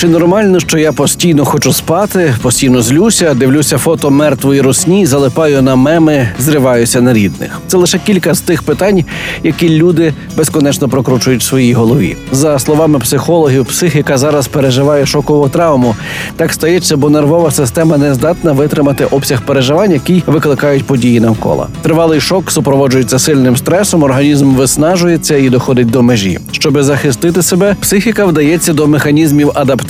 Чи нормально, що я постійно хочу спати, постійно злюся, дивлюся фото мертвої росні, залипаю на меми, зриваюся на рідних? Це лише кілька з тих питань, які люди безконечно прокручують в своїй голові. За словами психологів, психіка зараз переживає шокову травму. Так стається, бо нервова система не здатна витримати обсяг переживань, які викликають події навколо. Тривалий шок супроводжується сильним стресом, організм виснажується і доходить до межі. Щоби захистити себе, психіка вдається до механізмів адаптації.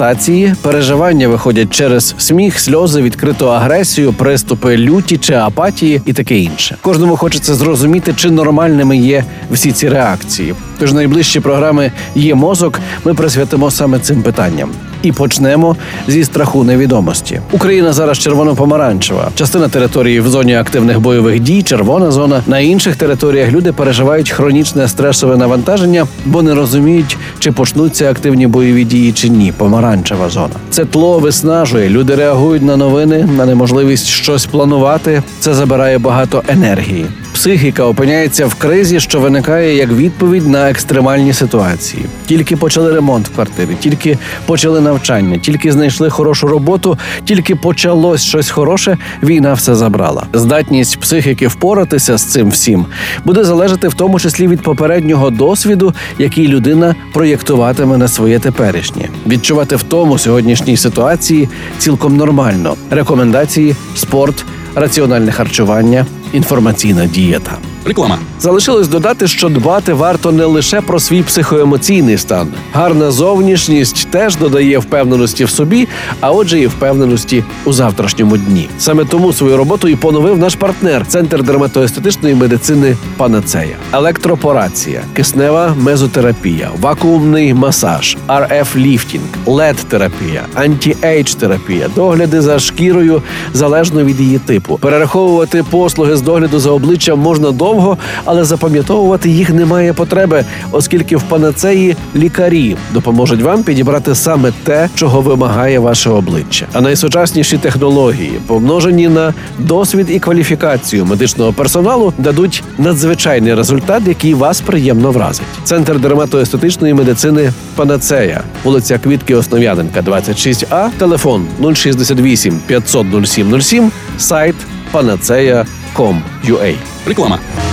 Переживання виходять через сміх, сльози, відкриту агресію, приступи люті чи апатії і таке інше. Кожному хочеться зрозуміти, чи нормальними є всі ці реакції. Тож найближчі програми є мозок. Ми присвятимо саме цим питанням. І почнемо зі страху невідомості. Україна зараз червоно-помаранчева. Частина території в зоні активних бойових дій, червона зона. На інших територіях люди переживають хронічне стресове навантаження, бо не розуміють, чи почнуться активні бойові дії чи ні. Помаранчева зона. Це тло виснажує. Люди реагують на новини, на неможливість щось планувати. Це забирає багато енергії. Психіка опиняється в кризі, що виникає як відповідь на екстремальні ситуації. Тільки почали ремонт в квартирі, тільки почали навчання, тільки знайшли хорошу роботу, тільки почалось щось хороше. Війна все забрала. Здатність психіки впоратися з цим всім буде залежати в тому числі від попереднього досвіду, який людина проєктуватиме на своє теперішнє. Відчувати втому у сьогоднішній ситуації цілком нормально. Рекомендації, спорт, раціональне харчування, інформаційна дієта. Реклама. Залишилось додати, що дбати варто не лише про свій психоемоційний стан. Гарна зовнішність теж додає впевненості в собі, а отже, і впевненості у завтрашньому дні. Саме тому свою роботу і поновив наш партнер центр дерматоестетичної медицини Панацея, електропорація, киснева мезотерапія, вакуумний масаж, rf ліфтінг, led терапія anti-age терапія, догляди за шкірою залежно від її типу. Перераховувати послуги з догляду за обличчям можна довго, але запам'ятовувати їх немає потреби, оскільки в панацеї лікарі допоможуть вам підібрати саме те, чого вимагає ваше обличчя. А найсучасніші технології, помножені на досвід і кваліфікацію медичного персоналу, дадуть надзвичайний результат, який вас приємно вразить. Центр дерматоестетичної медицини Панацея, вулиця Квітки Основ'яненка, 26А, телефон 068 500 0707, сайт panaceia.com.ua. Реклама.